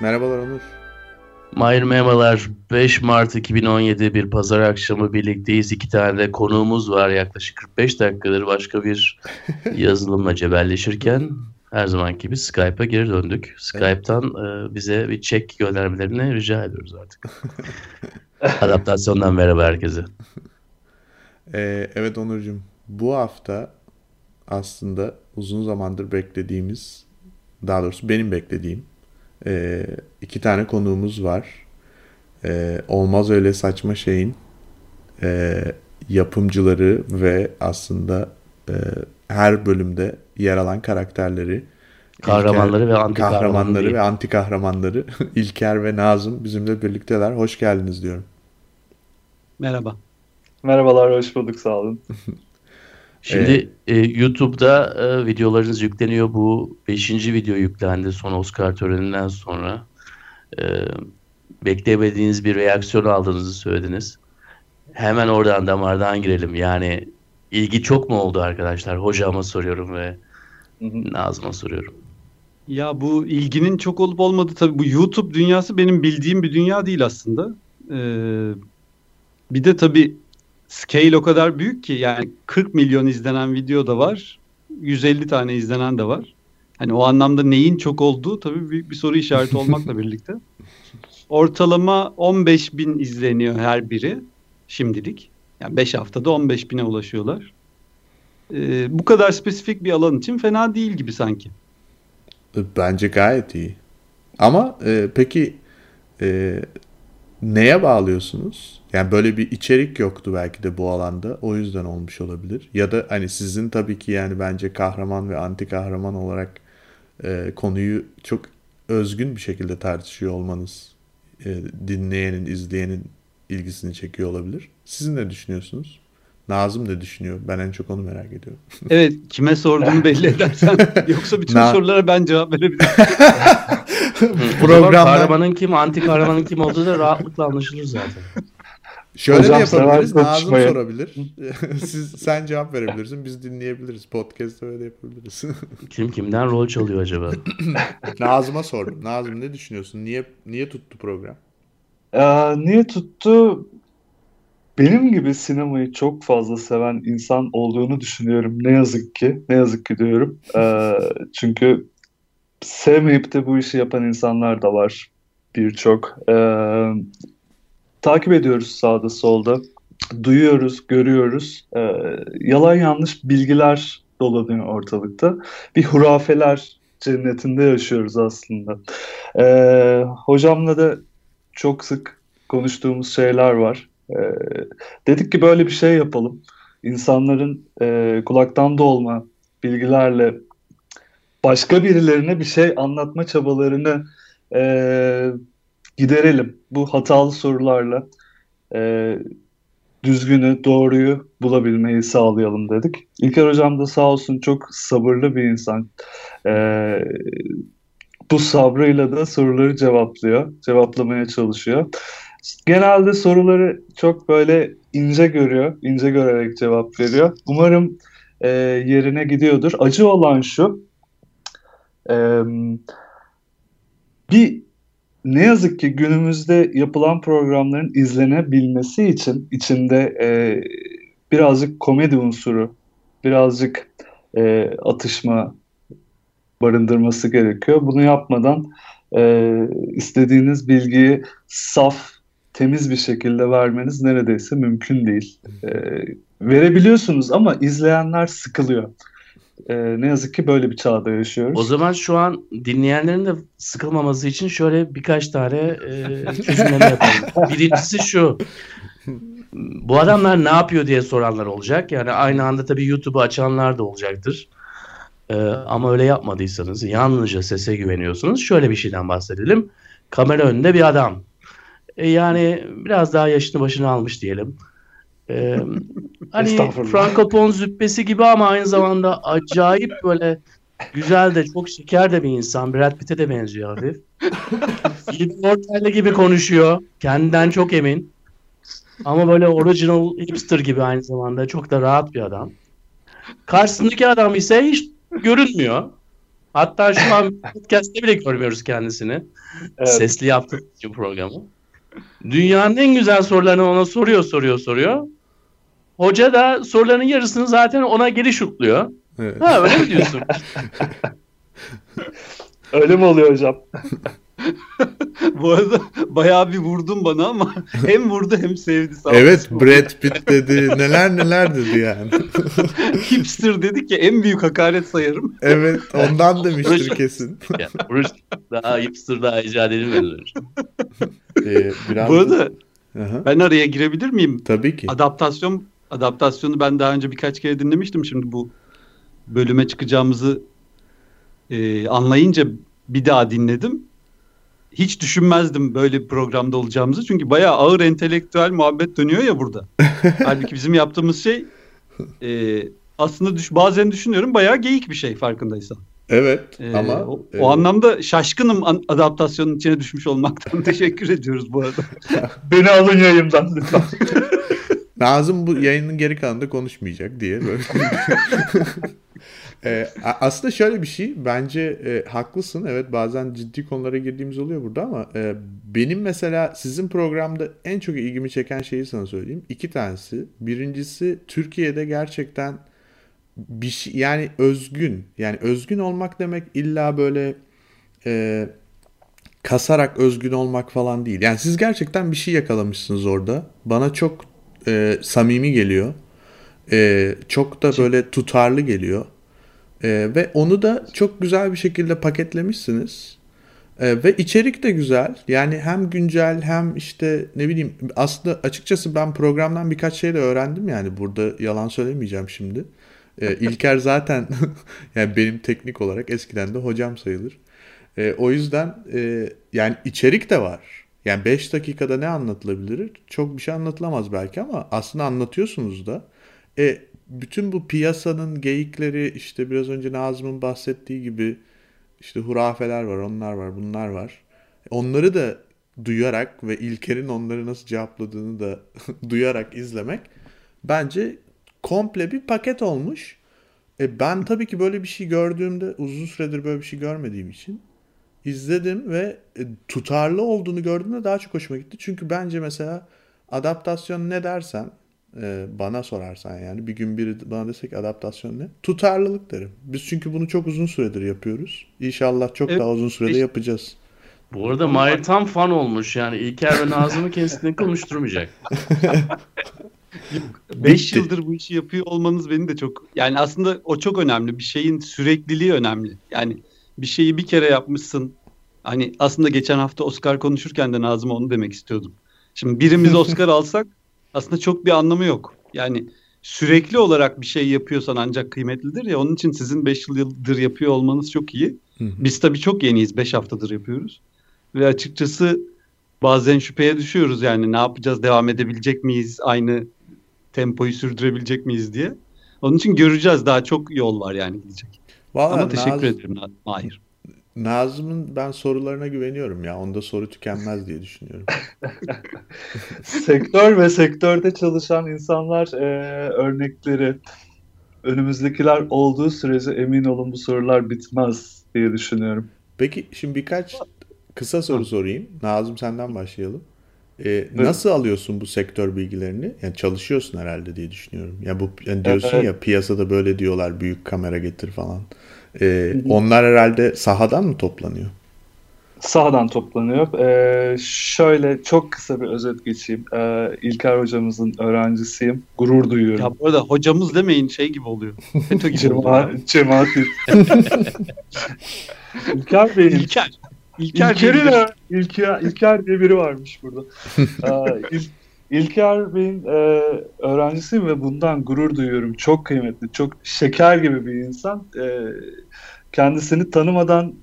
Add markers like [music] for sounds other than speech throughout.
Merhabalar Onur. Mahir merhabalar. 5 Mart 2017 bir pazar akşamı birlikteyiz. İki tane de konuğumuz var. Yaklaşık 45 dakikadır başka bir [laughs] yazılımla cebelleşirken her zamanki gibi Skype'a geri döndük. Skype'tan e, bize bir çek göndermelerini rica ediyoruz artık. [laughs] Adaptasyondan merhaba herkese. Ee, evet Onurcuğum. Bu hafta aslında uzun zamandır beklediğimiz, daha doğrusu benim beklediğim e, iki tane konuğumuz var. E, Olmaz Öyle Saçma Şeyin e, yapımcıları ve aslında e, her bölümde yer alan karakterleri Kahramanları İlker, ve anti kahramanları ve anti kahramanları [laughs] İlker ve Nazım bizimle birlikteler. Hoş geldiniz diyorum. Merhaba. Merhabalar, hoş bulduk, sağ olun. [laughs] Şimdi e, YouTube'da e, videolarınız yükleniyor. Bu 5. video yüklendi son Oscar töreninden sonra. E, beklemediğiniz bir reaksiyon aldığınızı söylediniz. Hemen oradan damardan girelim. Yani ilgi çok mu oldu arkadaşlar? Hocama soruyorum ve Nazım'a soruyorum. Ya bu ilginin çok olup olmadığı tabii bu YouTube dünyası benim bildiğim bir dünya değil aslında. Ee, bir de tabii scale o kadar büyük ki yani 40 milyon izlenen video da var. 150 tane izlenen de var. Hani o anlamda neyin çok olduğu tabii büyük bir soru işareti [laughs] olmakla birlikte. Ortalama 15 bin izleniyor her biri şimdilik. Yani 5 haftada 15 bine ulaşıyorlar. Ee, bu kadar spesifik bir alan için fena değil gibi sanki. Bence gayet iyi. Ama e, peki e, neye bağlıyorsunuz? Yani böyle bir içerik yoktu belki de bu alanda. O yüzden olmuş olabilir. Ya da hani sizin tabii ki yani bence kahraman ve anti kahraman olarak e, konuyu çok özgün bir şekilde tartışıyor olmanız e, dinleyenin, izleyenin ilgisini çekiyor olabilir. Siz ne düşünüyorsunuz? Nazım ne düşünüyor? Ben en çok onu merak ediyorum. [laughs] Evet, kime sorduğunu belli [laughs] edersen yoksa bütün Na- sorulara ben cevap verebilirim. [laughs] Programda... Kahramanın kim, anti kahramanın kim olduğu da rahatlıkla anlaşılır zaten. Şöyle Hocam de yapabiliriz. Nazım sorabilir. [laughs] Siz sen cevap verebilirsin. Biz dinleyebiliriz. Podcast'ta öyle yapabiliriz. [laughs] Kim kimden rol çalıyor acaba? [clears throat] Nazım'a sordum. Nazım ne düşünüyorsun? Niye niye tuttu program? Ee, niye tuttu? Benim gibi sinemayı çok fazla seven insan olduğunu düşünüyorum. Ne yazık ki, ne yazık ki diyorum. Ee, [laughs] çünkü sevmeyip de bu işi yapan insanlar da var birçok. Ee, takip ediyoruz sağda solda. Duyuyoruz, görüyoruz. Ee, yalan yanlış bilgiler dolanıyor ortalıkta. Bir hurafeler cennetinde yaşıyoruz aslında. Ee, hocamla da çok sık konuştuğumuz şeyler var. Ee, dedik ki böyle bir şey yapalım. İnsanların e, kulaktan dolma bilgilerle başka birilerine bir şey anlatma çabalarını e, giderelim. Bu hatalı sorularla e, düzgünü, doğruyu bulabilmeyi sağlayalım dedik. İlker Hocam da sağ olsun çok sabırlı bir insan. E, bu sabrıyla da soruları cevaplıyor, cevaplamaya çalışıyor. Genelde soruları çok böyle ince görüyor, ince görerek cevap veriyor. Umarım e, yerine gidiyordur. Acı olan şu, e, bir ne yazık ki günümüzde yapılan programların izlenebilmesi için içinde e, birazcık komedi unsuru, birazcık e, atışma barındırması gerekiyor. Bunu yapmadan e, istediğiniz bilgiyi saf, temiz bir şekilde vermeniz neredeyse mümkün değil. E, verebiliyorsunuz ama izleyenler sıkılıyor. E, ne yazık ki böyle bir çağda yaşıyoruz. O zaman şu an dinleyenlerin de sıkılmaması için şöyle birkaç tane e, [laughs] çözümleme yapalım. Birincisi şu. Bu adamlar ne yapıyor diye soranlar olacak. Yani aynı anda tabii YouTube'u açanlar da olacaktır. Ee, ama öyle yapmadıysanız, yalnızca sese güveniyorsunuz. Şöyle bir şeyden bahsedelim. Kamera önünde bir adam. E, yani biraz daha yaşını başını almış diyelim. Ee, [laughs] hani. Frankopon züppesi gibi ama aynı zamanda acayip böyle güzel de çok şeker de bir insan. Brad Pitt'e de benziyor hafif. [laughs] Gidip Ortaylı gibi konuşuyor. Kendinden çok emin. Ama böyle original hipster gibi aynı zamanda. Çok da rahat bir adam. Karşısındaki adam ise hiç görünmüyor. Hatta şu an [laughs] podcast'te bile görmüyoruz kendisini. Evet. Sesli yaptığı için programı. Dünyanın en güzel sorularını ona soruyor, soruyor, soruyor. Hoca da soruların yarısını zaten ona geri şutluyor. Evet. Ha öyle mi diyorsun? [laughs] Öyle mi oluyor hocam? [laughs] Bu arada bayağı bir vurdun bana ama [laughs] hem vurdu hem sevdi. Sağ Evet olsun. Brad Pitt dedi neler neler dedi yani. Hipster dedik ya en büyük hakaret sayarım. Evet ondan demiştir kesin. ya, Bruce daha hipster daha icat edilmediler. Ee, biraz Bu arada Aha, ben araya girebilir miyim? tabii ki. Adaptasyon adaptasyonu ben daha önce birkaç kere dinlemiştim. Şimdi bu bölüme çıkacağımızı e, anlayınca bir daha dinledim. Hiç düşünmezdim böyle bir programda olacağımızı. Çünkü bayağı ağır entelektüel muhabbet dönüyor ya burada. [laughs] Halbuki bizim yaptığımız şey e, aslında düş, bazen düşünüyorum bayağı geyik bir şey farkındaysan. Evet E, ama o, e, o anlamda şaşkınım an- adaptasyonun içine düşmüş olmaktan. [laughs] Teşekkür ediyoruz bu arada. [laughs] Beni alın yayından lütfen. Nazım bu yayının geri kalanında konuşmayacak diye böyle. [laughs] E, aslında şöyle bir şey bence e, haklısın evet bazen ciddi konulara girdiğimiz oluyor burada ama e, benim mesela sizin programda en çok ilgimi çeken şeyi sana söyleyeyim iki tanesi birincisi Türkiye'de gerçekten bir şey yani özgün yani özgün olmak demek illa böyle e, kasarak özgün olmak falan değil. Yani siz gerçekten bir şey yakalamışsınız orada. Bana çok e, samimi geliyor. E, çok da böyle tutarlı geliyor. E, ve onu da çok güzel bir şekilde paketlemişsiniz. E, ve içerik de güzel. Yani hem güncel hem işte ne bileyim aslında açıkçası ben programdan birkaç şey de öğrendim yani burada yalan söylemeyeceğim şimdi. E, [laughs] İlker zaten [laughs] yani benim teknik olarak eskiden de hocam sayılır. E, o yüzden e, yani içerik de var. Yani 5 dakikada ne anlatılabilir? Çok bir şey anlatılamaz belki ama aslında anlatıyorsunuz da. E, bütün bu piyasanın geyikleri işte biraz önce Nazım'ın bahsettiği gibi işte hurafeler var, onlar var, bunlar var. Onları da duyarak ve İlker'in onları nasıl cevapladığını da [laughs] duyarak izlemek bence komple bir paket olmuş. E ben tabii ki böyle bir şey gördüğümde uzun süredir böyle bir şey görmediğim için izledim ve e, tutarlı olduğunu gördüğümde daha çok hoşuma gitti. Çünkü bence mesela adaptasyon ne dersen e, bana sorarsan yani bir gün biri bana desek adaptasyon ne? Tutarlılık derim. Biz çünkü bunu çok uzun süredir yapıyoruz. İnşallah çok Evet, daha uzun sürede işte- yapacağız. Bu arada Mahir tam fan olmuş yani İlker ve Nazım'ı kesinlikle konuşturmayacak. [laughs] 5 Bitti. yıldır bu işi yapıyor olmanız beni de çok yani aslında o çok önemli. Bir şeyin sürekliliği önemli. Yani bir şeyi bir kere yapmışsın. Hani aslında geçen hafta Oscar konuşurken de Nazım'a onu demek istiyordum. Şimdi birimiz [laughs] Oscar alsak aslında çok bir anlamı yok. Yani sürekli olarak bir şey yapıyorsan ancak kıymetlidir ya. Onun için sizin 5 yıldır yapıyor olmanız çok iyi. Biz tabii çok yeniyiz. 5 haftadır yapıyoruz. Ve açıkçası bazen şüpheye düşüyoruz yani ne yapacağız, devam edebilecek miyiz, aynı tempoyu sürdürebilecek miyiz diye. Onun için göreceğiz. Daha çok yol var yani gidecek. Vallahi Ama teşekkür Naz- ederim Mahir. Nazım'ın ben sorularına güveniyorum ya. Onda soru tükenmez diye düşünüyorum. [laughs] Sektör ve sektörde çalışan insanlar e, örnekleri önümüzdekiler olduğu sürece emin olun bu sorular bitmez diye düşünüyorum. Peki şimdi birkaç kısa soru sorayım. Nazım senden başlayalım. Ee, nasıl alıyorsun bu sektör bilgilerini? Yani çalışıyorsun herhalde diye düşünüyorum. Ya bu yani diyorsun Evet. ya piyasada böyle diyorlar büyük kamera getir falan. Ee, onlar herhalde sahadan mı toplanıyor? Sahadan toplanıyor. E, şöyle çok kısa bir özet geçeyim. E, İlker hocamızın öğrencisiyim. Gurur duyuyorum. Ya bu arada hocamız demeyin şey gibi oluyor. [laughs] FETÖ gibi oluyor. Cemaat. [laughs] İlker Bey'in İlker. İlker, İlker, İlker, İlker diye biri varmış burada. [laughs] Ee, İl- İlker Bey'in e, öğrencisiyim ve bundan gurur duyuyorum. Çok kıymetli, çok şeker gibi bir insan. Ee, kendisini tanımadan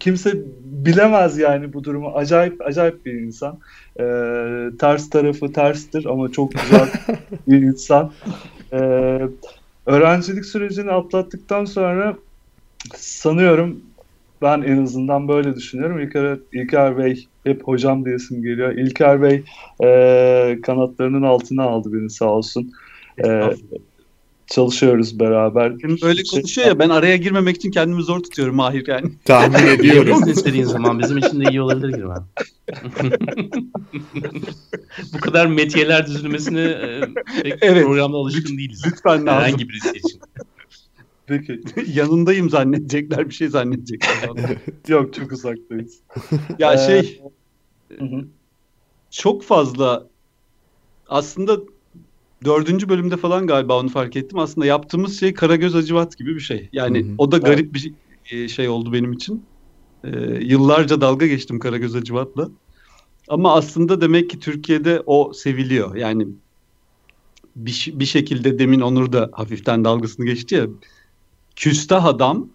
kimse bilemez yani bu durumu. Acayip acayip bir insan. Ee, ters tarafı terstir ama çok güzel [laughs] bir insan. Ee, öğrencilik sürecini atlattıktan sonra sanıyorum ben en azından böyle düşünüyorum. İlker, İlker Bey hep hocam diyesim geliyor. İlker Bey e, kanatlarının altına aldı beni sağ olsun. E, çalışıyoruz beraber. Şimdi böyle konuşuyor ya ben araya girmemek için kendimi zor tutuyorum Mahir yani. Tahmin [laughs] ediyorum. İstediğin zaman bizim için de iyi olabilir girmen. [laughs] Bu kadar metiyeler düzülmesine e, pek Evet. programda alışkın değiliz. Lütfen lazım. Herhangi birisi için. Peki. [laughs] Yanındayım zannedecekler bir şey zannedecekler. [laughs] Yok çok uzaktayız. [laughs] ya Ee, şey hı. çok fazla aslında dördüncü bölümde falan galiba onu fark ettim. Aslında yaptığımız şey Karagöz Acıvat gibi bir şey. Yani Hı hı. o da garip bir şey, şey oldu benim için. Ee, yıllarca dalga geçtim Karagöz Acıvat'la. Ama aslında demek ki Türkiye'de o seviliyor. Yani bir, bir şekilde demin Onur da hafiften dalgasını geçti ya. Küstah adam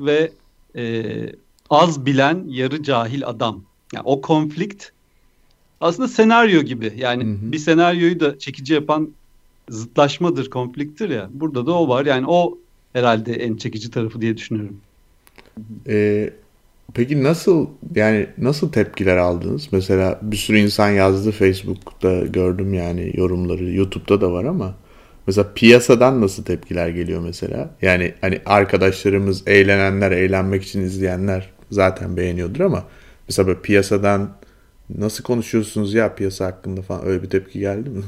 ve e, az bilen yarı cahil adam. Yani o konflikt aslında senaryo gibi. Yani Hı hı. bir senaryoyu da çekici yapan zıtlaşmadır, konfliktir ya. Burada da o var. Yani o herhalde en çekici tarafı diye düşünüyorum. Ee, peki nasıl yani nasıl tepkiler aldınız? Mesela bir sürü insan yazdı Facebook'ta gördüm yani yorumları YouTube'da da var ama mesela piyasadan nasıl tepkiler geliyor mesela? Yani hani arkadaşlarımız eğlenenler, eğlenmek için izleyenler zaten beğeniyordur ama mesela böyle piyasadan nasıl konuşuyorsunuz ya piyasa hakkında falan öyle bir tepki geldi mi?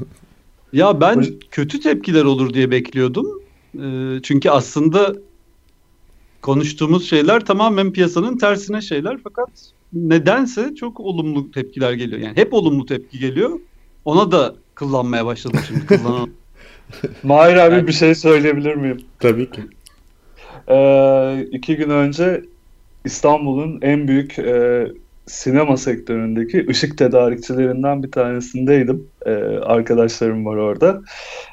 Ya ben kötü tepkiler olur diye bekliyordum. Ee, çünkü aslında konuştuğumuz şeyler tamamen piyasanın tersine şeyler fakat nedense çok olumlu tepkiler geliyor. Yani hep olumlu tepki geliyor. Ona da kullanmaya başladım şimdi. Kullanan. [laughs] Mahir abi bir şey söyleyebilir miyim? Tabii ki. Ee, iki gün önce İstanbul'un en büyük e, sinema sektöründeki ışık tedarikçilerinden bir tanesindeydim. Ee, arkadaşlarım var orada.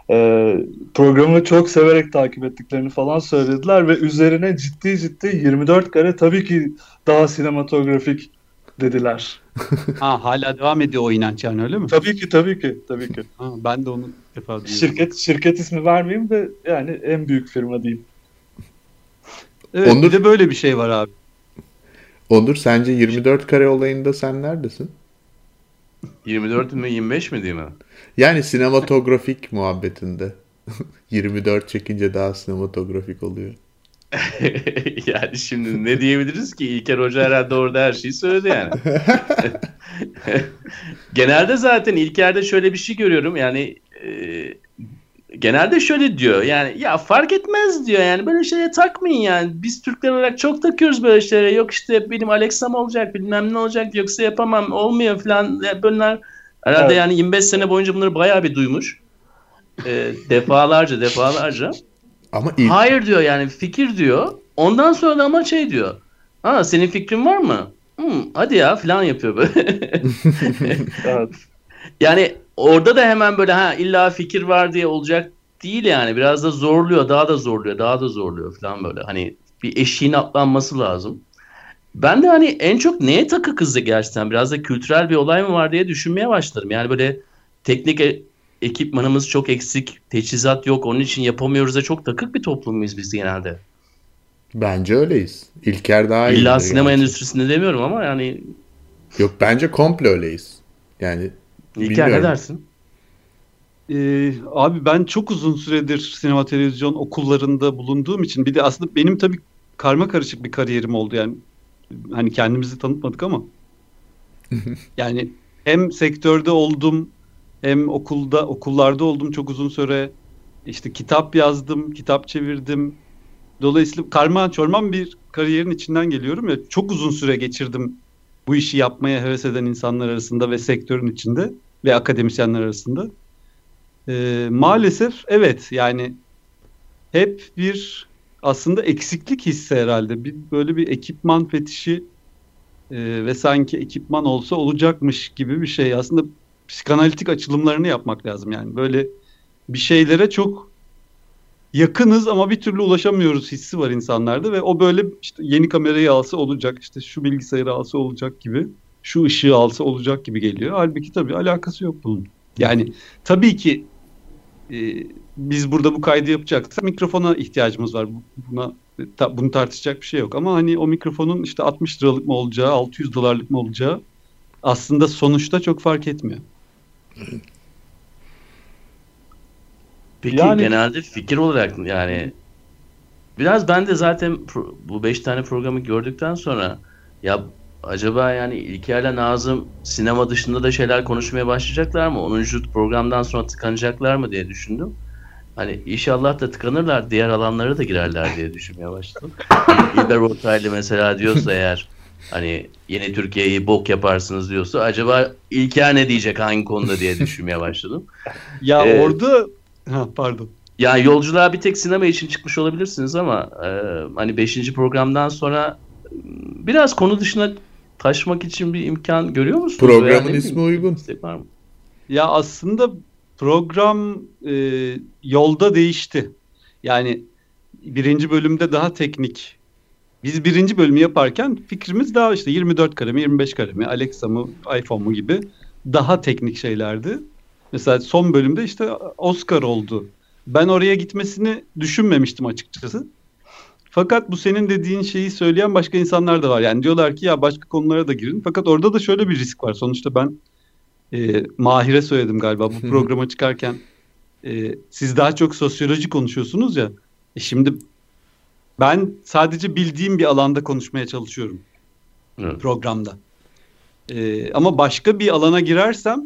Ee, programı çok severek takip ettiklerini falan söylediler ve üzerine ciddi ciddi 24 kare tabii ki daha sinematografik dediler. [laughs] ha, hala devam ediyor o inanç yani öyle mi? Tabii ki tabii ki tabii ki. Ha, ben de onu defa duyuyorum. Şirket şirket ismi vermeyeyim de yani en büyük firma diyeyim. Evet, Onur- bir de böyle bir şey var abi. Onur sence 24 kare olayında sen neredesin? 24 mi 25 mi değil mi? Yani sinematografik muhabbetinde. [laughs] 24 çekince daha sinematografik oluyor. [laughs] yani şimdi ne diyebiliriz ki? İlker Hoca herhalde orada her şeyi söyledi yani. [laughs] genelde zaten İlker'de şöyle bir şey görüyorum. Yani e, genelde şöyle diyor. Yani ya fark etmez diyor. Yani böyle şeye takmayın yani. Biz Türkler olarak çok takıyoruz böyle şeylere. Yok işte benim Alexa'm olacak bilmem ne olacak yoksa yapamam olmuyor falan. Ya Bunlar herhalde Evet. yani 25 sene boyunca bunları bayağı bir duymuş. E, defalarca defalarca. Ama ilk Hayır diyor yani fikir diyor. Ondan sonra da ama şey diyor. Ha senin fikrin var mı? Hmm, hadi ya falan yapıyor böyle. [laughs] Evet. yani orada da hemen böyle ha illa fikir var diye olacak değil yani. Biraz da zorluyor, daha da zorluyor, daha da zorluyor falan böyle. Hani bir eşiğin atlanması lazım. Ben de hani en çok neye takı kızdı gerçekten? Biraz da kültürel bir olay mı var diye düşünmeye başladım. Yani böyle teknik e- ekipmanımız çok eksik, teçhizat yok, onun için yapamıyoruz da çok takık bir toplum muyuz biz genelde? bence öyleyiz. İlker daha iyi. İlla sinema endüstrisinde demiyorum ama yani Yok bence komple öyleyiz. Yani İlker Bilmiyorum. ne dersin? Ee, abi ben çok uzun süredir sinema televizyon okullarında bulunduğum için bir de aslında benim tabii karma karışık bir kariyerim oldu yani hani kendimizi tanıtmadık ama [laughs] yani hem sektörde oldum hem okulda okullarda oldum çok uzun süre işte kitap yazdım kitap çevirdim dolayısıyla karman çorman bir kariyerin içinden geliyorum ya çok uzun süre geçirdim bu işi yapmaya heves eden insanlar arasında ve sektörün içinde ve akademisyenler arasında. Ee, maalesef evet yani hep bir aslında eksiklik hissi herhalde. Bir böyle bir ekipman fetişi e, ve sanki ekipman olsa olacakmış gibi bir şey. Aslında psikanalitik açılımlarını yapmak lazım yani. Böyle bir şeylere çok yakınız ama bir türlü ulaşamıyoruz hissi var insanlarda ve o böyle işte yeni kamerayı alsa olacak, işte şu bilgisayarı alsa olacak gibi, şu ışığı alsa olacak gibi geliyor. Halbuki tabii alakası yok bunun. Yani tabii ki e, biz burada bu kaydı yapacaksak mikrofona ihtiyacımız var. Bu- Buna ta- bunu tartışacak bir şey yok. Ama hani o mikrofonun işte 60 liralık mı olacağı, 600 dolarlık mı olacağı aslında sonuçta çok fark etmiyor. Peki Yani- genelde fikir olarak yani biraz ben de zaten bu 5 tane programı gördükten sonra ya acaba yani İlker'le Nazım sinema dışında da şeyler konuşmaya başlayacaklar mı? 10. programdan sonra tıkanacaklar mı diye düşündüm. Hani inşallah da tıkanırlar diğer alanlara da girerler diye düşünmeye başladım. [laughs] İlber Ortaylı mesela diyorsa eğer hani yeni Türkiye'yi bok yaparsınız diyorsa acaba İlker ne diyecek hangi konuda diye [laughs] düşünmeye başladım. Ya Ee, orada ha, pardon. Ya yolculuğa bir tek sinema için çıkmış olabilirsiniz ama e, hani 5. programdan sonra e, biraz konu dışına taşmak için bir imkan görüyor musunuz? Programın bileyim, ismi uygun. var mı? Ya aslında program e, yolda değişti. Yani birinci bölümde daha teknik. Biz birinci bölümü yaparken fikrimiz daha işte 24 kare mi 25 kare mi Alexa mı iPhone mu gibi daha teknik şeylerdi. Mesela son bölümde işte Oscar oldu. Ben oraya gitmesini düşünmemiştim açıkçası. Fakat bu senin dediğin şeyi söyleyen başka insanlar da var. Yani diyorlar ki ya başka konulara da girin. Fakat orada da şöyle bir risk var. Sonuçta ben e, Mahir'e söyledim galiba bu [laughs] programa çıkarken. E, siz daha çok sosyoloji konuşuyorsunuz ya. E şimdi ben sadece bildiğim bir alanda konuşmaya çalışıyorum Evet. programda. E, ama başka bir alana girersem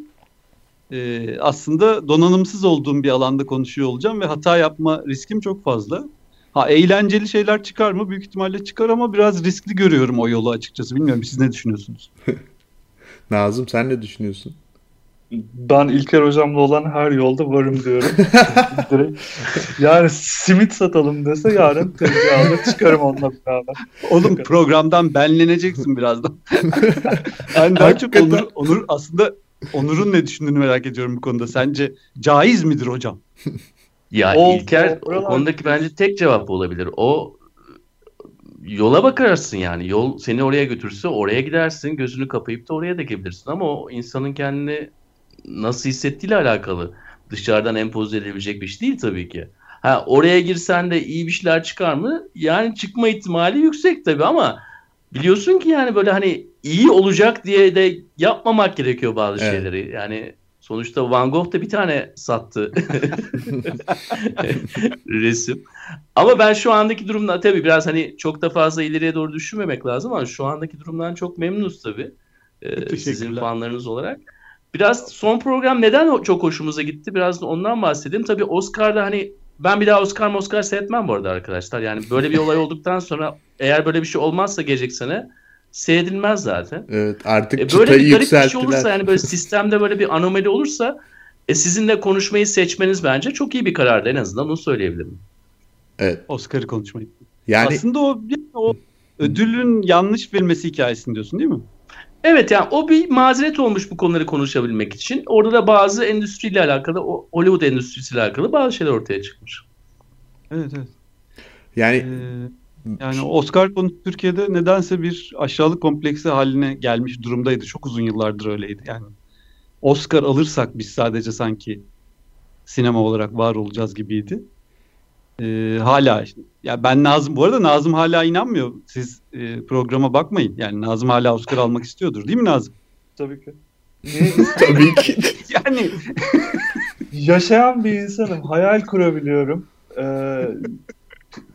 e, aslında donanımsız olduğum bir alanda konuşuyor olacağım ve hata yapma riskim çok fazla. Ha eğlenceli şeyler çıkar mı? Büyük ihtimalle çıkar ama biraz riskli görüyorum o yolu açıkçası. Bilmiyorum siz ne düşünüyorsunuz? [laughs] Nazım sen ne düşünüyorsun? Ben İlker hocamla olan her yolda varım diyorum. [laughs] Direkt. Yani simit satalım dese yarın tezgah alır çıkarım onunla beraber. Oğlum programdan benleneceksin birazdan. [laughs] ben daha çok. Onur, Onur aslında Onur'un ne düşündüğünü merak ediyorum bu konuda. Sence caiz midir hocam? Ya O- İlker o- o konudaki bence tek cevap olabilir. O yola bakarsın yani. Yol seni oraya götürse oraya gidersin. Gözünü kapayıp da oraya da gidebilirsin. Ama o insanın kendini nasıl hissettiğiyle alakalı. Dışarıdan empoze edilebilecek bir şey değil tabii ki. Ha oraya girsen de iyi bir şeyler çıkar mı? Yani çıkma ihtimali yüksek tabii ama biliyorsun ki yani böyle hani iyi olacak diye de yapmamak gerekiyor bazı Evet. şeyleri. Yani sonuçta Van Gogh da bir tane sattı [laughs] resim. Ama ben şu andaki durumda tabii biraz hani çok da fazla ileriye doğru düşünmemek lazım ama şu andaki durumdan çok memnunuz tabii. Ee, sizin fanlarınız olarak. Biraz son program neden çok hoşumuza gitti? Biraz da ondan bahsedeyim. Tabii Oscar'da hani ben bir daha Oscar Oscar seyretmem bu arada arkadaşlar. Yani böyle bir olay olduktan sonra eğer böyle bir şey olmazsa gelecek sene seyredilmez zaten. Evet artık E, çıtayı böyle bir garip bir şey olursa yani böyle [laughs] sistemde böyle bir anomali olursa e, sizinle konuşmayı seçmeniz bence çok iyi bir karardı en azından onu söyleyebilirim. Evet. Oscar'ı konuşmayı. Yani Aslında o, o ödülün yanlış verilmesi hikayesini diyorsun değil mi? Evet yani o bir mazeret olmuş bu konuları konuşabilmek için. Orada da bazı endüstriyle alakalı, o Hollywood endüstrisiyle alakalı bazı şeyler ortaya çıkmış. Evet evet. yani Ee, yani Oscar konusu Türkiye'de nedense bir aşağılık kompleksi haline gelmiş durumdaydı. Çok uzun yıllardır öyleydi. Yani Oscar alırsak biz sadece sanki sinema olarak var olacağız gibiydi. Ee, hala ya ben Nazım bu arada Nazım hala inanmıyor. Siz e, programa bakmayın. Yani Nazım hala Oscar almak istiyordur değil mi Nazım? Tabii ki. Niye? [laughs] tabii ki. [laughs] Yani [laughs] Yaşayan bir insanım. Hayal kurabiliyorum. Ee,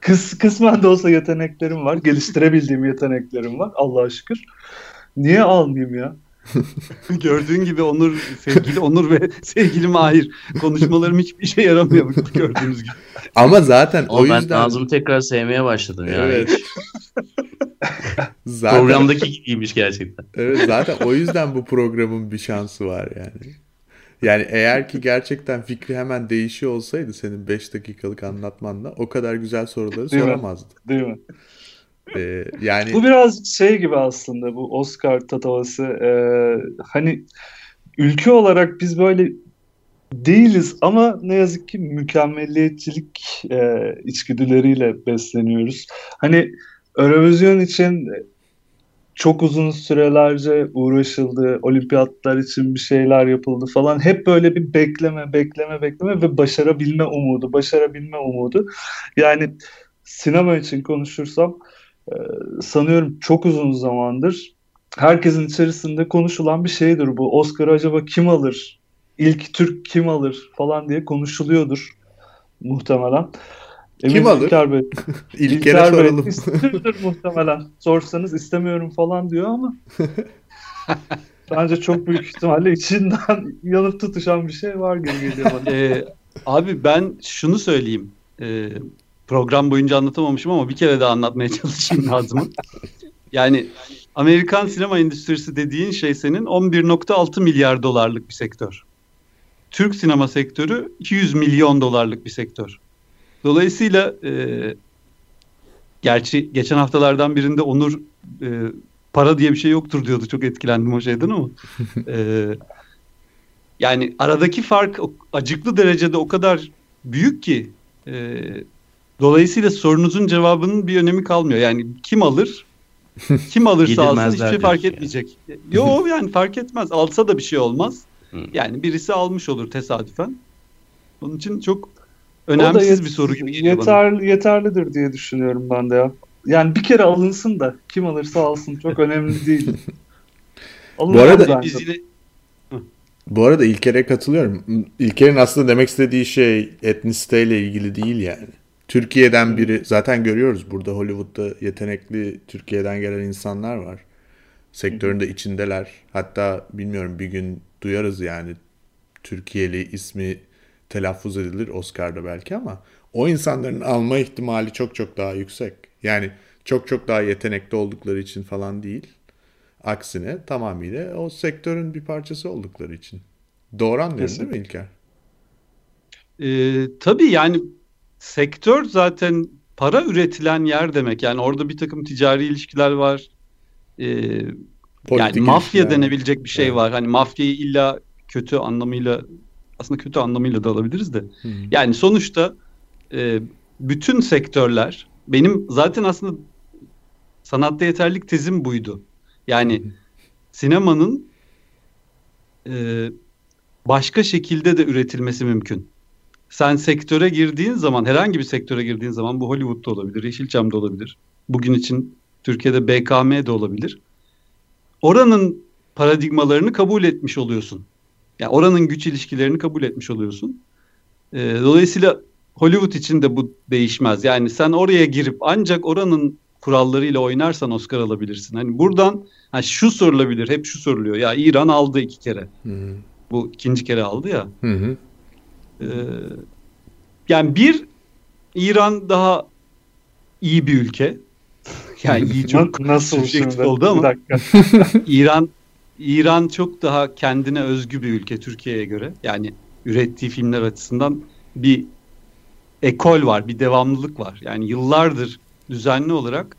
kıs, kısmen de olsa yeteneklerim var. Geliştirebildiğim yeteneklerim var. Allah'a şükür. Niye almayayım ya? [laughs] gördüğün gibi Onur sevgili Onur ve [laughs] sevgili Mahir konuşmalarım hiçbir işe yaramıyor gördüğünüz gibi. Ama zaten o ben yüzden Nazım'ı tekrar sevmeye başladım yani. Evet. [laughs] zaten Programdaki gibiymiş gerçekten. evet zaten o yüzden bu programın bir şansı var yani. Yani eğer ki gerçekten fikri hemen değişiyor olsaydı senin 5 dakikalık anlatmanla o kadar güzel soruları Değil mi? soramazdı. Değil mi? Ee, yani Bu biraz şey gibi aslında bu Oscar tatavası. Ee, hani ülke olarak biz böyle değiliz ama ne yazık ki mükemmelliyetçilik e, içgüdüleriyle besleniyoruz. Hani Eurovision için çok uzun sürelerce uğraşıldı, olimpiyatlar için bir şeyler yapıldı falan. Hep böyle bir bekleme, bekleme, bekleme ve başarabilme umudu, başarabilme umudu. Yani sinema için konuşursam ee, sanıyorum çok uzun zamandır herkesin içerisinde konuşulan bir şeydir bu. Oscar'ı acaba kim alır? İlk Türk kim alır falan diye konuşuluyordur. muhtemelen. Kim alır? İlker Bey. [laughs] İlker'e İlker Bey soralım. istiyordur muhtemelen. Sorsanız istemiyorum falan diyor ama [laughs] bence çok büyük ihtimalle içinden [laughs] yanıp tutuşan bir şey var gibi geliyor bana. Ee, abi ben şunu söyleyeyim. Ee, program boyunca anlatamamışım ama bir kere daha anlatmaya [laughs] çalışayım lazım. Yani Amerikan sinema endüstrisi dediğin şey senin 11.6 milyar dolarlık bir sektör. Türk sinema sektörü 200 milyon dolarlık bir sektör. Dolayısıyla e, gerçi geçen haftalardan birinde Onur e, para diye bir şey yoktur diyordu. Çok etkilendim o şeyden ama. e, yani aradaki fark acıklı derecede o kadar büyük ki e, dolayısıyla sorunuzun cevabının bir önemi kalmıyor. Yani kim alır? [laughs] Kim alırsa alsın hiçbir şey fark etmeyecek. Yo [laughs] yani fark etmez. Alsa da bir şey olmaz. Yani birisi almış olur tesadüfen. Onun için çok önemsiz yet- bir soru gibi geliyor bana. yeterli, yeterlidir diye düşünüyorum ben de ya. Yani bir kere alınsın da kim alırsa alsın çok önemli değil. [laughs] Alınmaz arada- bence. Biz yine Bu arada İlker'e katılıyorum. İlker'in aslında demek istediği şey etnisiteyle ilgili değil yani. Türkiye'den biri zaten görüyoruz burada Hollywood'da yetenekli Türkiye'den gelen insanlar var. Sektörün de içindeler. Hatta bilmiyorum bir gün duyarız yani Türkiye'li ismi telaffuz edilir Oscar'da belki ama o insanların alma ihtimali çok çok daha yüksek. Yani çok çok daha yetenekli oldukları için falan değil. Aksine tamamıyla o sektörün bir parçası oldukları için. Doğru anlıyorum değil mi İlker? Ee, tabii yani sektör zaten para üretilen yer demek. Yani orada bir takım ticari ilişkiler var. Ee, yani mafya ilişkiler. denebilecek bir şey Evet. var. Hani mafyayı illa kötü anlamıyla aslında kötü anlamıyla da alabiliriz de. Hı. Yani sonuçta e, bütün sektörler benim zaten aslında sanatta yeterlik tezim buydu. Yani sinemanın e, başka şekilde de üretilmesi mümkün. Sen sektöre girdiğin zaman, herhangi bir sektöre girdiğin zaman bu Hollywood'da olabilir, Yeşilçam'da olabilir. Bugün için Türkiye'de BKM'de olabilir. Oranın paradigmalarını kabul etmiş oluyorsun. Yani oranın güç ilişkilerini kabul etmiş oluyorsun. Ee, dolayısıyla Hollywood için de bu değişmez. Yani sen oraya girip ancak oranın kurallarıyla oynarsan Oscar alabilirsin. Hani buradan ha şu sorulabilir, hep şu soruluyor. Ya İran aldı iki kere. Hı hı. Bu ikinci kere aldı ya. Hı hı. Ee, yani bir İran daha iyi bir ülke. [laughs] Yani iyi çok Na- nasıl şimdi? oldu ama. [laughs] İran İran çok daha kendine özgü bir ülke Türkiye'ye göre. Yani ürettiği filmler açısından bir ekol var, bir devamlılık var. Yani yıllardır düzenli olarak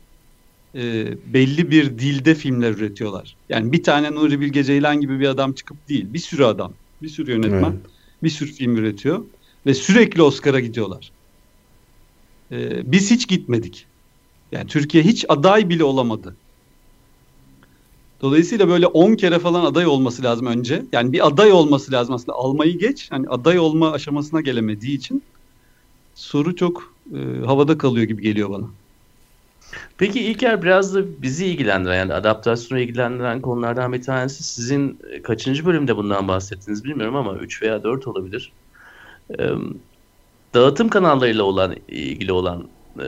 e, belli bir dilde filmler üretiyorlar. Yani bir tane Nuri Bilge Ceylan gibi bir adam çıkıp değil, bir sürü adam, bir sürü yönetmen, Evet. Bir sürü film üretiyor ve sürekli Oscar'a gidiyorlar. E, biz hiç gitmedik. Yani Türkiye hiç aday bile olamadı. Dolayısıyla böyle 10 kere falan aday olması lazım önce. Yani bir aday olması lazım aslında. Almayı geç. Hani aday olma aşamasına gelemediği için soru çok e, havada kalıyor gibi geliyor bana. Peki İlker biraz da bizi ilgilendiren yani adaptasyonu ilgilendiren konulardan bir tanesi sizin e, kaçıncı bölümde bundan bahsettiniz bilmiyorum ama 3 veya 4 olabilir. Ee, dağıtım kanallarıyla olan ilgili olan e,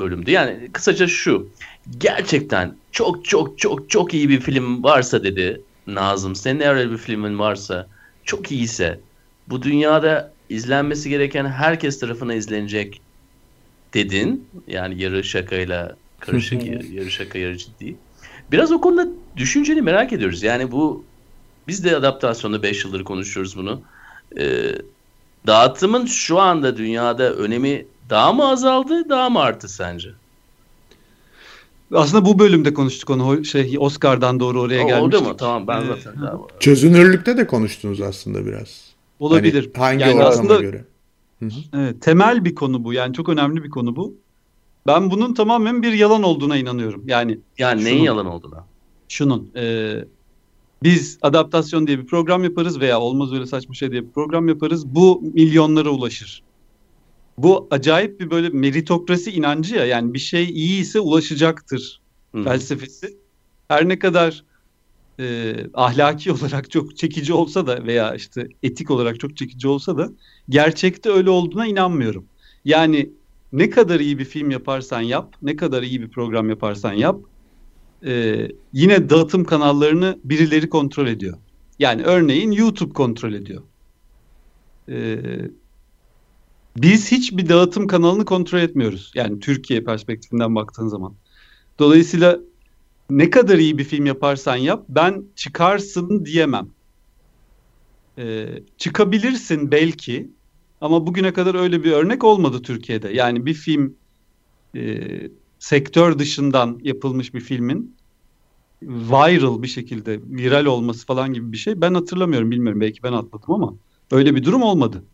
bölümdü. Yani kısaca şu. Gerçekten çok çok çok çok iyi bir film varsa dedi Nazım. Senin eğer bir filmin varsa çok iyiyse bu dünyada izlenmesi gereken herkes tarafına izlenecek dedin. Yani yarı şakayla karışık, [laughs] yarı şaka yarı ciddi. Biraz o konuda düşünceni merak ediyoruz. Yani bu biz de adaptasyonda 5 yıldır konuşuyoruz bunu. Ee, dağıtımın şu anda dünyada önemi daha mı azaldı, daha mı arttı sence? Aslında bu bölümde konuştuk onu şey Oscar'dan doğru oraya gelmiştik. da mı? Tamam ben Ee, zaten daha Çözünürlükte de konuştunuz aslında biraz. Olabilir. Hani hangi yani ortama aslında göre? Evet, temel bir konu bu. Yani çok önemli bir konu bu. Ben bunun tamamen bir yalan olduğuna inanıyorum. Yani Yani neyin yalan olduğuna. şunun e, biz adaptasyon diye bir program yaparız veya olmaz öyle saçma şey diye bir program yaparız. Bu milyonlara ulaşır. Bu acayip bir böyle meritokrasi inancı ya yani bir şey iyi ise ulaşacaktır Hı. felsefesi. Her ne kadar e, ahlaki [laughs] olarak çok çekici olsa da veya işte etik olarak çok çekici olsa da gerçekte öyle olduğuna inanmıyorum. Yani ne kadar iyi bir film yaparsan yap, ne kadar iyi bir program yaparsan yap, e, yine dağıtım kanallarını birileri kontrol ediyor. Yani örneğin YouTube kontrol ediyor. E, biz hiçbir dağıtım kanalını kontrol etmiyoruz. Yani Türkiye perspektifinden baktığın zaman. Dolayısıyla ne kadar iyi bir film yaparsan yap ben çıkarsın diyemem. Ee, çıkabilirsin belki ama bugüne kadar öyle bir örnek olmadı Türkiye'de. Yani bir film e, sektör dışından yapılmış bir filmin viral bir şekilde viral olması falan gibi bir şey ben hatırlamıyorum bilmiyorum belki ben atladım ama öyle bir durum olmadı.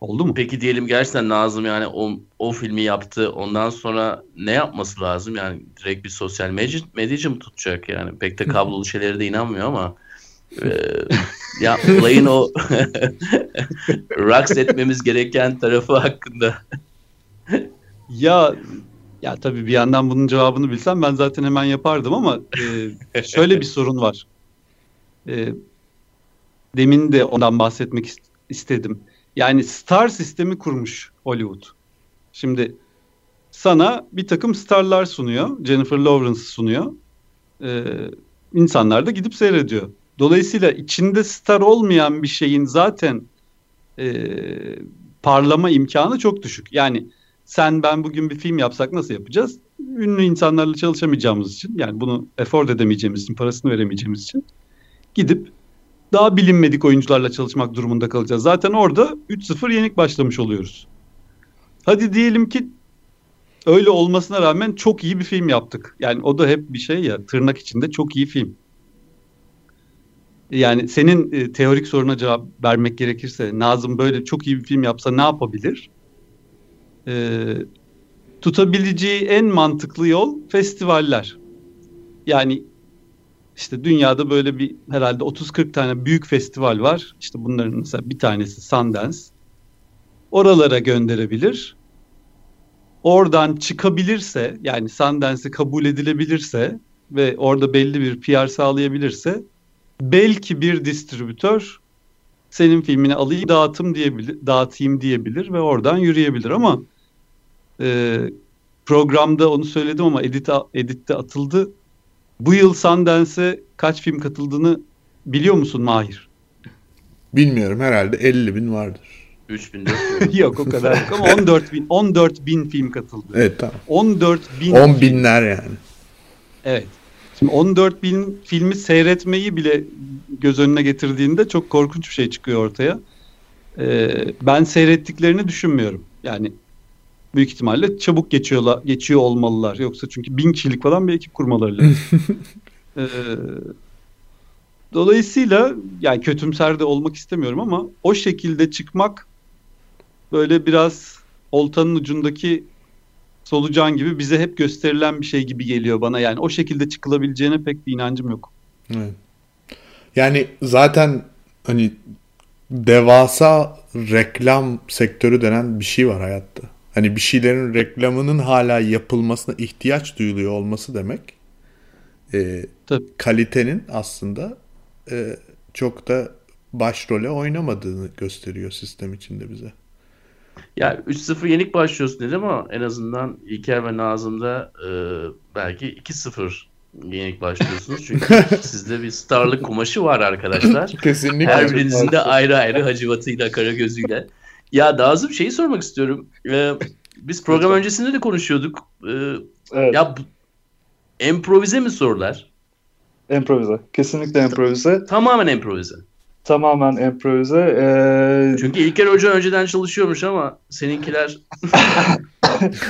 Oldu mu? Peki diyelim gerçekten Nazım yani o, o filmi yaptı. Ondan sonra ne yapması lazım? Yani direkt bir sosyal medya, medyacı mı tutacak yani? Pek de kablolu şeylere de inanmıyor ama [laughs] e, ya olayın o [laughs] raks etmemiz gereken tarafı hakkında. ya ya tabii bir yandan bunun cevabını bilsem ben zaten hemen yapardım ama e, şöyle bir sorun var. E, demin de ondan bahsetmek istedim. Yani star sistemi kurmuş Hollywood. Şimdi sana bir takım starlar sunuyor. Jennifer Lawrence sunuyor. Ee, insanlar da gidip seyrediyor. Dolayısıyla içinde star olmayan bir şeyin zaten e, parlama imkanı çok düşük. Yani sen ben bugün bir film yapsak nasıl yapacağız? Ünlü insanlarla çalışamayacağımız için yani bunu afford edemeyeceğimiz için, parasını veremeyeceğimiz için gidip daha bilinmedik oyuncularla çalışmak durumunda kalacağız. Zaten orada 3-0 yenik başlamış oluyoruz. Hadi diyelim ki öyle olmasına rağmen çok iyi bir film yaptık. Yani o da hep bir şey ya tırnak içinde çok iyi film. Yani senin e, teorik soruna cevap vermek gerekirse Nazım böyle çok iyi bir film yapsa ne yapabilir? E, tutabileceği en mantıklı yol festivaller. Yani işte dünyada böyle bir herhalde 30-40 tane büyük festival var. İşte bunların mesela bir tanesi Sundance. Oralara gönderebilir. Oradan çıkabilirse yani Sundance'e kabul edilebilirse ve orada belli bir PR sağlayabilirse belki bir distribütör senin filmini alayım dağıtım diyebilir, dağıtayım diyebilir ve oradan yürüyebilir ama e, programda onu söyledim ama edit editte atıldı. Bu yıl Sundance'e kaç film katıldığını biliyor musun Mahir? Bilmiyorum herhalde 50 bin vardır. 3 bin [laughs] yok o kadar yok ama 14 bin, 14 bin film katıldı. Evet tamam. 14 bin. 10 binler yani. Evet. Şimdi 14 bin filmi seyretmeyi bile göz önüne getirdiğinde çok korkunç bir şey çıkıyor ortaya. Ee, ben seyrettiklerini düşünmüyorum. Yani büyük ihtimalle çabuk geçiyorlar, geçiyor olmalılar. Yoksa çünkü bin kişilik falan bir ekip kurmaları lazım. [laughs] ee, dolayısıyla yani kötümser de olmak istemiyorum ama o şekilde çıkmak böyle biraz oltanın ucundaki solucan gibi bize hep gösterilen bir şey gibi geliyor bana. Yani o şekilde çıkılabileceğine pek bir inancım yok. Evet. Yani zaten hani devasa reklam sektörü denen bir şey var hayatta hani bir şeylerin reklamının hala yapılmasına ihtiyaç duyuluyor olması demek e, kalitenin aslında e, çok da başrole oynamadığını gösteriyor sistem içinde bize. Ya 3-0 yenik başlıyorsun dedim ama en azından İlker ve Nazım'da e, belki 2-0 yenik başlıyorsunuz. Çünkü [laughs] sizde bir starlık kumaşı var arkadaşlar. Kesinlikle. Her birinizin de ayrı ayrı hacivatıyla, kara gözüyle. Ya Nazım şeyi sormak istiyorum. Ee, biz program öncesinde de konuşuyorduk. Ee, evet. Ya bu, improvize mi sorular? Improvize. Kesinlikle improvize. Tamamen improvize. Tamamen improvize. Ee... Çünkü İlker Hoca önceden çalışıyormuş ama seninkiler...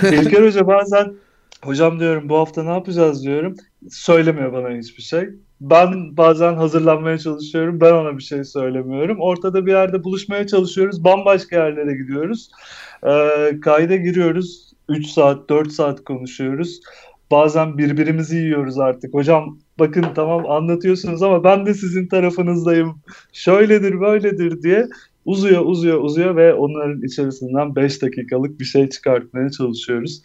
[laughs] İlker Hoca bazen hocam diyorum bu hafta ne yapacağız diyorum. Söylemiyor bana hiçbir şey. Ben bazen hazırlanmaya çalışıyorum. Ben ona bir şey söylemiyorum. Ortada bir yerde buluşmaya çalışıyoruz. Bambaşka yerlere gidiyoruz. Ee, kayda giriyoruz. 3 saat, 4 saat konuşuyoruz. Bazen birbirimizi yiyoruz artık. Hocam bakın tamam anlatıyorsunuz ama ben de sizin tarafınızdayım. Şöyledir böyledir diye uzuyor uzuyor uzuyor ve onların içerisinden 5 dakikalık bir şey çıkartmaya çalışıyoruz.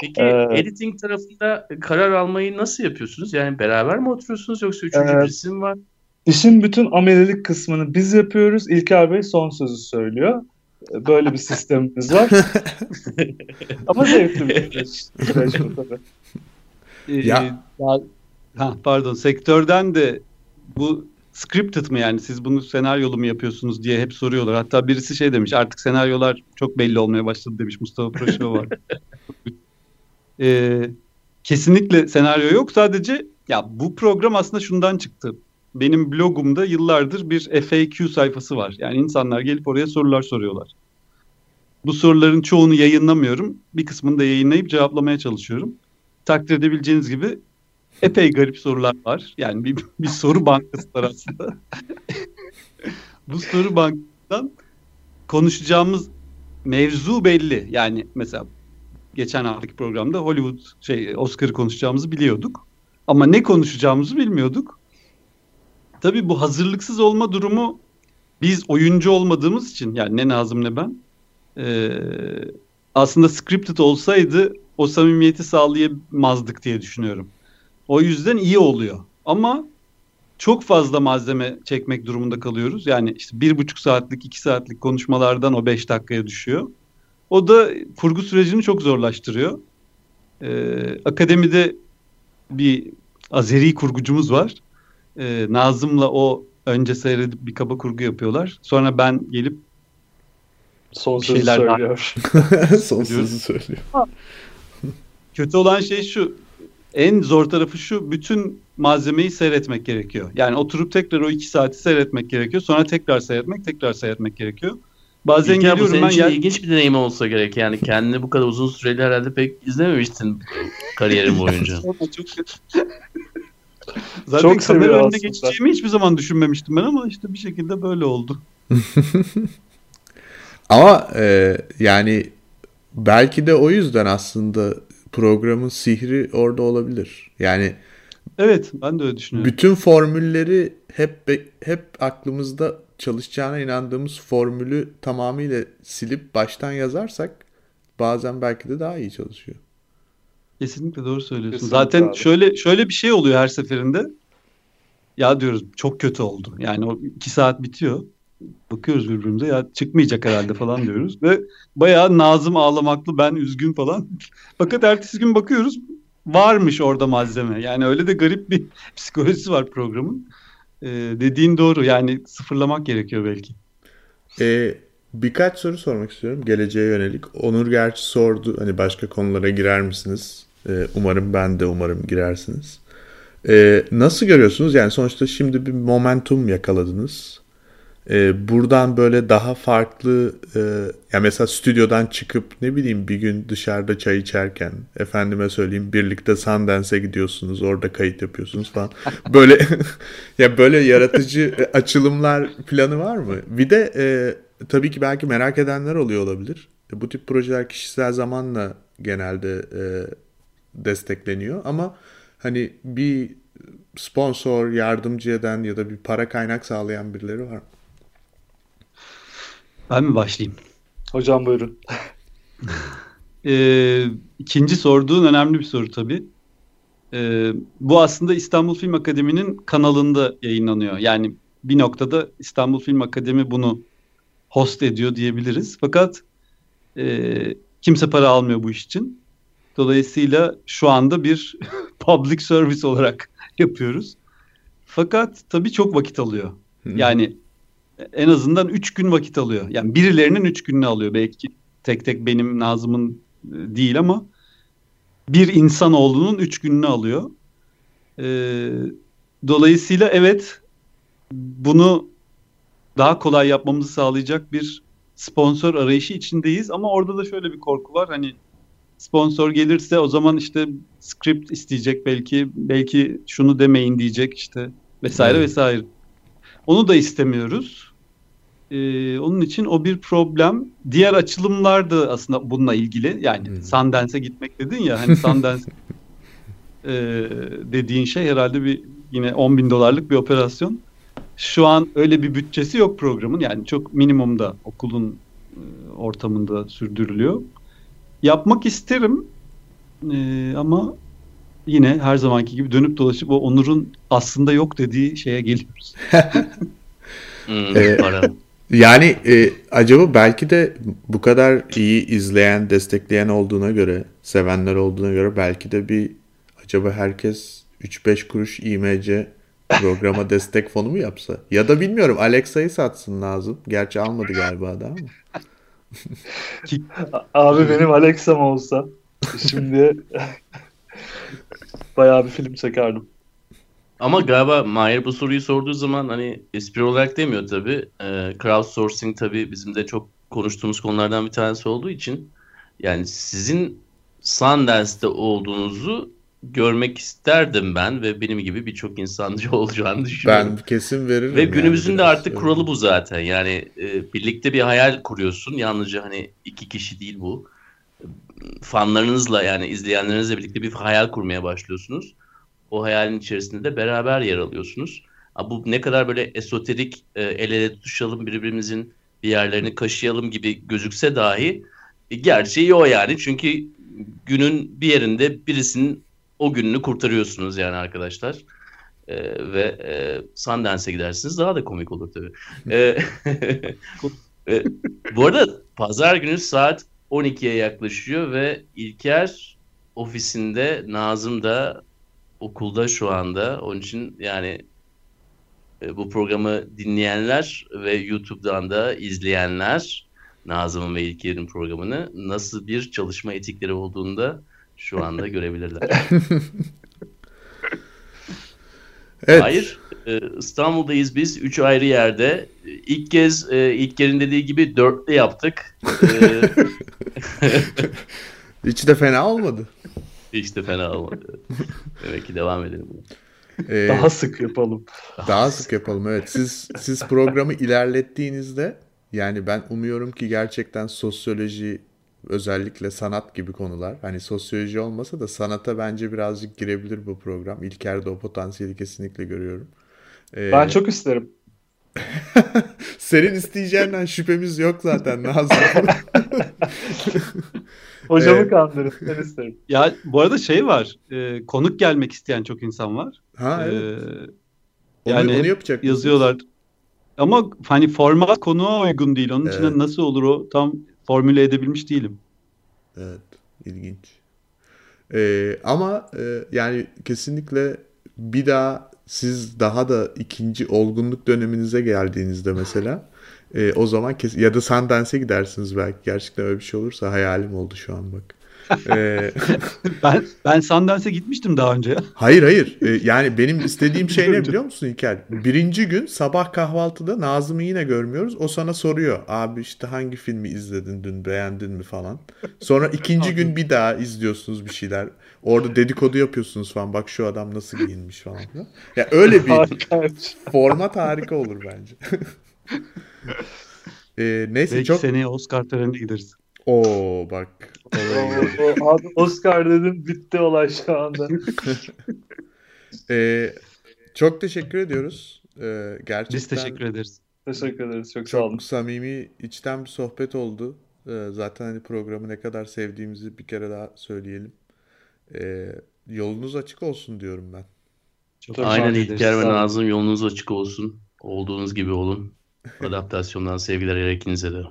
Peki ee, editing tarafında karar almayı nasıl yapıyorsunuz? Yani beraber mi oturuyorsunuz yoksa üçüncü e, birisi mi var? İşin bütün amelelik kısmını biz yapıyoruz. İlker Bey son sözü söylüyor. Böyle bir sistemimiz var. [laughs] Ama zevkli bir süreç bu tabii. Ee, ya. ha, pardon sektörden de bu scripted mı yani siz bunu senaryolu mu yapıyorsunuz diye hep soruyorlar. Hatta birisi şey demiş artık senaryolar çok belli olmaya başladı demiş Mustafa Proşeva var. [laughs] ee, kesinlikle senaryo yok sadece ya bu program aslında şundan çıktı. Benim blogumda yıllardır bir FAQ sayfası var. Yani insanlar gelip oraya sorular soruyorlar. Bu soruların çoğunu yayınlamıyorum. Bir kısmını da yayınlayıp cevaplamaya çalışıyorum. Takdir edebileceğiniz gibi epey garip sorular var. Yani bir, bir soru bankası var aslında. [laughs] Bu soru bankasından konuşacağımız mevzu belli. Yani mesela geçen haftaki programda Hollywood şey Oscar'ı konuşacağımızı biliyorduk. Ama ne konuşacağımızı bilmiyorduk. Tabii bu hazırlıksız olma durumu biz oyuncu olmadığımız için yani ne Nazım ne ben e, aslında scripted olsaydı o samimiyeti sağlayamazdık diye düşünüyorum. O yüzden iyi oluyor. Ama çok fazla malzeme çekmek durumunda kalıyoruz. Yani işte bir buçuk saatlik, iki saatlik konuşmalardan o beş dakikaya düşüyor. O da kurgu sürecini çok zorlaştırıyor. Ee, akademide bir Azeri kurgucumuz var. Ee, Nazım'la o önce seyredip bir kaba kurgu yapıyorlar. Sonra ben gelip son sözü söylüyor. [laughs] son sözü söylüyor. Kötü olan şey şu en zor tarafı şu bütün malzemeyi seyretmek gerekiyor. Yani oturup tekrar o iki saati seyretmek gerekiyor. Sonra tekrar seyretmek, tekrar seyretmek gerekiyor. Bazen İlker, geliyorum bu senin ben için ya... ilginç bir deneyim olsa gerek. Yani kendini bu kadar uzun süreli herhalde pek izlememiştin kariyerin boyunca. [laughs] Zaten Çok kamera önüne geçeceğimi hiçbir zaman düşünmemiştim ben ama işte bir şekilde böyle oldu. [laughs] ama e, yani belki de o yüzden aslında programın sihri orada olabilir. Yani Evet, ben de öyle düşünüyorum. Bütün formülleri hep hep aklımızda çalışacağına inandığımız formülü tamamıyla silip baştan yazarsak bazen belki de daha iyi çalışıyor. Kesinlikle doğru söylüyorsun. Kesinlikle Zaten abi. şöyle şöyle bir şey oluyor her seferinde. Ya diyoruz çok kötü oldu. Yani o iki saat bitiyor bakıyoruz birbirimize ya çıkmayacak herhalde falan diyoruz ve bayağı Nazım ağlamaklı ben üzgün falan. [laughs] Fakat ertesi gün bakıyoruz varmış orada malzeme. Yani öyle de garip bir [laughs] psikolojisi var programın. Ee, dediğin doğru yani sıfırlamak gerekiyor belki. Ee, birkaç soru sormak istiyorum geleceğe yönelik. Onur gerçi sordu hani başka konulara girer misiniz? Ee, umarım ben de umarım girersiniz. Ee, nasıl görüyorsunuz? Yani sonuçta şimdi bir momentum yakaladınız e, buradan böyle daha farklı e, ya mesela stüdyodan çıkıp ne bileyim bir gün dışarıda çay içerken efendime söyleyeyim birlikte Sundance'e gidiyorsunuz orada kayıt yapıyorsunuz falan [laughs] böyle [laughs] ya böyle yaratıcı açılımlar planı var mı? Bir de e, tabii ki belki merak edenler oluyor olabilir. E, bu tip projeler kişisel zamanla genelde e, destekleniyor ama hani bir sponsor, yardımcı eden ya da bir para kaynak sağlayan birileri var mı? Ben mi başlayayım? Hocam buyurun. [laughs] ee, ikinci sorduğun önemli bir soru tabii. Ee, bu aslında İstanbul Film Akademi'nin kanalında yayınlanıyor. Yani bir noktada İstanbul Film Akademi bunu host ediyor diyebiliriz. Fakat e, kimse para almıyor bu iş için. Dolayısıyla şu anda bir [laughs] public service olarak [laughs] yapıyoruz. Fakat tabii çok vakit alıyor. Yani en azından üç gün vakit alıyor. Yani birilerinin üç gününü alıyor. Belki tek tek benim Nazım'ın e, değil ama bir insan olduğunun üç gününü alıyor. Ee, dolayısıyla evet bunu daha kolay yapmamızı sağlayacak bir sponsor arayışı içindeyiz ama orada da şöyle bir korku var. Hani sponsor gelirse o zaman işte script isteyecek belki belki şunu demeyin diyecek işte vesaire evet. vesaire. Onu da istemiyoruz. Ee, onun için o bir problem. Diğer açılımlar da aslında bununla ilgili. Yani hmm. Sundance'e gitmek dedin ya hani [laughs] Sundance e, dediğin şey herhalde bir yine 10 bin dolarlık bir operasyon. şu an öyle bir bütçesi yok programın. Yani çok minimumda okulun e, ortamında sürdürülüyor. Yapmak isterim e, ama yine her zamanki gibi dönüp dolaşıp o Onur'un aslında yok dediği şeye geliyoruz. [laughs] Hmm, Ee. Yani e, acaba belki de bu kadar iyi izleyen, destekleyen olduğuna göre, sevenler olduğuna göre belki de bir acaba herkes 3-5 kuruş IMC programa [laughs] destek fonu mu yapsa? Ya da bilmiyorum Alexa'yı satsın lazım. Gerçi almadı galiba da ama. Abi benim Alexa'm olsa şimdi [laughs] bayağı bir film çekerdim. Ama galiba Mahir bu soruyu sorduğu zaman hani espri olarak demiyor tabii. Ee, crowdsourcing tabii bizim de çok konuştuğumuz konulardan bir tanesi olduğu için yani sizin Sundance'de olduğunuzu görmek isterdim ben ve benim gibi birçok insancı [laughs] olacağını düşünüyorum. Ben kesin veririm. Ve yani günümüzün de biraz. artık kuralı bu zaten. Yani e, birlikte bir hayal kuruyorsun. Yalnızca hani iki kişi değil bu. Fanlarınızla yani izleyenlerinizle birlikte bir hayal kurmaya başlıyorsunuz. O hayalin içerisinde de beraber yer alıyorsunuz. Bu ne kadar böyle esoterik e, el ele tutuşalım birbirimizin bir yerlerini kaşıyalım gibi gözükse dahi e, gerçeği o yani. Çünkü günün bir yerinde birisinin o gününü kurtarıyorsunuz yani arkadaşlar. Ee, ve e, Sundance'e gidersiniz daha da komik olur tabii. Ee, [laughs] bu arada pazar günü saat 12'ye yaklaşıyor ve İlker ofisinde, Nazım da okulda şu anda. Onun için yani e, bu programı dinleyenler ve YouTube'dan da izleyenler Nazım'ın ve İlker'in programını nasıl bir çalışma etikleri olduğunu da şu anda [laughs] görebilirler. Evet. Hayır. E, İstanbul'dayız biz. Üç ayrı yerde. E, İlk kez e, İlker'in dediği gibi dörtlü yaptık. E, [laughs] Hiç de fena olmadı. hiç de fena olmadı. Demek ki devam edelim. Ee, Daha sık yapalım. Daha sık yapalım evet. Siz siz programı ilerlettiğinizde yani ben umuyorum ki gerçekten sosyoloji özellikle sanat gibi konular hani sosyoloji olmasa da sanata bence birazcık girebilir bu program. İlker'de o potansiyeli kesinlikle görüyorum. Ee, Ben çok isterim. [laughs] senin isteyeceğinden şüphemiz yok zaten Nazım. [laughs] Hocamı Evet. kandırın. Ben isterim. Ya bu arada şey var. e, konuk gelmek isteyen çok insan var. ha E, evet. Onu, yani onu hep yapacak mısınız? yazıyorlar. Ama hani format konuğa uygun değil. Onun için Evet. nasıl olur o tam formüle edebilmiş değilim. Evet, ilginç. Ee, ama e, yani kesinlikle bir daha siz daha da ikinci olgunluk döneminize geldiğinizde mesela e, o zaman kes ya da Sundance'e gidersiniz belki. Gerçekten öyle bir şey olursa hayalim oldu şu an bak. Ee, [laughs] Ben ben Sundance'e gitmiştim daha önce. hayır hayır. Ee, yani benim istediğim şey ne biliyor musun İlker? Birinci gün sabah kahvaltıda Nazım'ı yine görmüyoruz. O sana soruyor. Abi işte hangi filmi izledin dün beğendin mi falan. Sonra ikinci gün bir daha izliyorsunuz bir şeyler. Orada dedikodu yapıyorsunuz falan. Bak şu adam nasıl giyinmiş falan. Ya öyle bir format harika olur bence. [laughs] Ee, neyse Belki çok... seneye Oscar törenine gideriz. Oo bak. O- Abi Oscar dedim bitti olay şu anda. [laughs] Ee, çok teşekkür ediyoruz. Ee, gerçekten Biz teşekkür ederiz. Teşekkür ederiz. Çok sağ olun. çok samimi, içten bir sohbet oldu. Ee, zaten hani programı ne kadar sevdiğimizi bir kere daha söyleyelim. Ee, yolunuz açık olsun diyorum ben. Çok Çok Aynen. İlker ve. Nazım yolunuz açık olsun. Olduğunuz gibi olun. Adaptasyondan sevgiler her ikinize de.